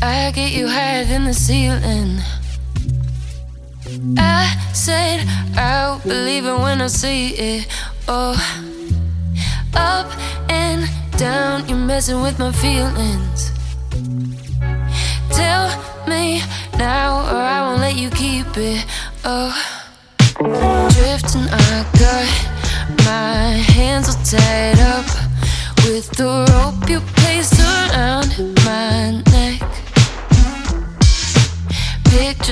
I get you higher than the ceiling. I said I'll believe it when I see it. Oh, up and down, you're messing with my feelings. Tell me now, or I won't let you keep it. Oh, drifting, I got my hands all tied up with the rope you placed around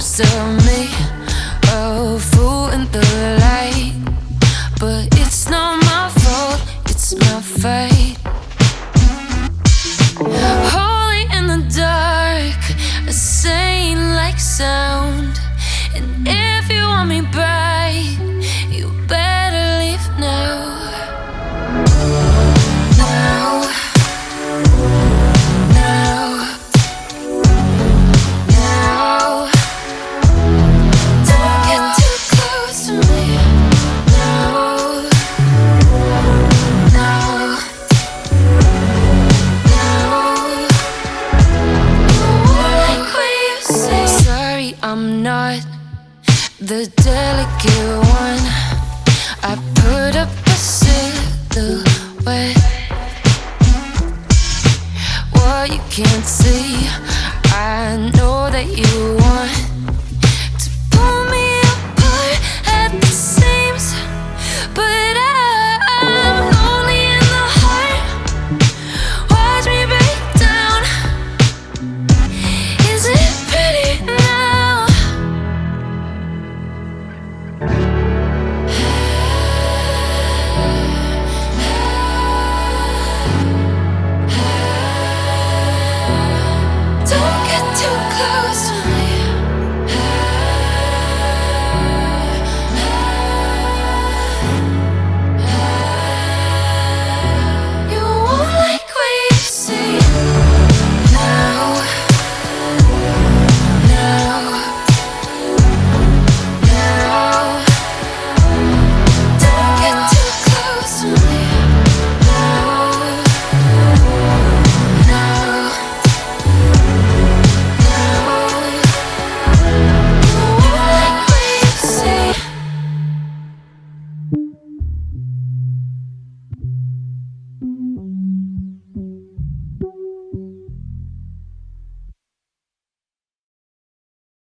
Of me, a fool in the light, but it's not my fault, it's my fight. Holy in the dark, a saint like sound. And if you want me bright, Not the delicate one. I put up a silhouette. What you can't see, I know that you want.